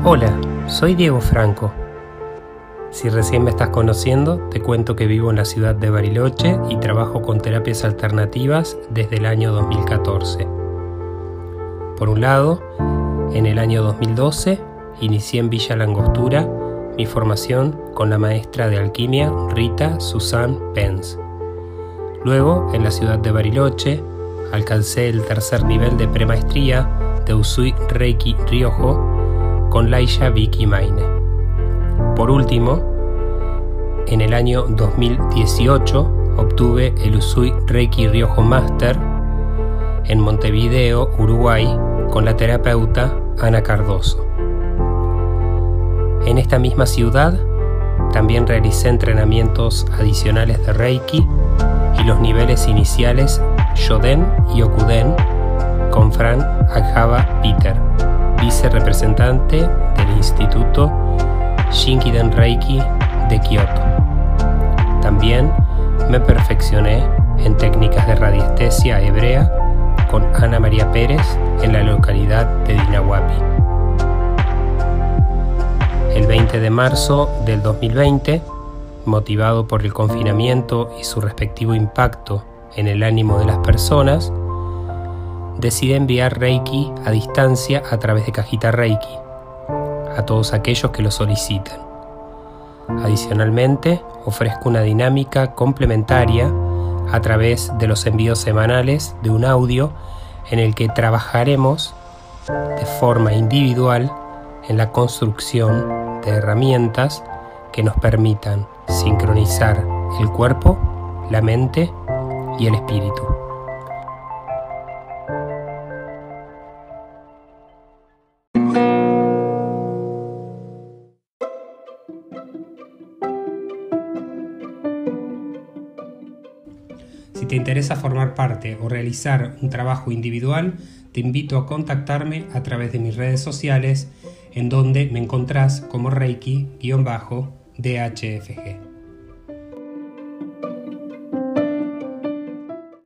Hola, soy Diego Franco. Si recién me estás conociendo, te cuento que vivo en la ciudad de Bariloche y trabajo con terapias alternativas desde el año 2014. Por un lado, en el año 2012 inicié en Villa Langostura mi formación con la maestra de alquimia Rita Susan Pence. Luego, en la ciudad de Bariloche, alcancé el tercer nivel de premaestría de Usui Reiki Ryojo con Laisha Vicky Maine. Por último, en el año 2018 obtuve el Usui Reiki Ryojo Master en Montevideo, Uruguay, con la terapeuta Ana Cardoso. En esta misma ciudad también realicé entrenamientos adicionales de Reiki y los niveles iniciales Shoden y Okuden con Fran Akhaba Peter, vicerepresentante del Instituto Shinkiden Reiki de Kioto. También me perfeccioné en técnicas de radiestesia hebrea con Ana María Pérez en la localidad de Dinahuapi. El 20 de marzo del 2020, motivado por el confinamiento y su respectivo impacto en el ánimo de las personas, decide enviar Reiki a distancia a través de cajita Reiki a todos aquellos que lo soliciten. Adicionalmente, ofrezco una dinámica complementaria a través de los envíos semanales de un audio en el que trabajaremos de forma individual en la construcción de herramientas que nos permitan sincronizar el cuerpo, la mente y el espíritu. Si te interesa formar parte o realizar un trabajo individual, te invito a contactarme a través de mis redes sociales en donde me encontrás como Reiki-DHFG.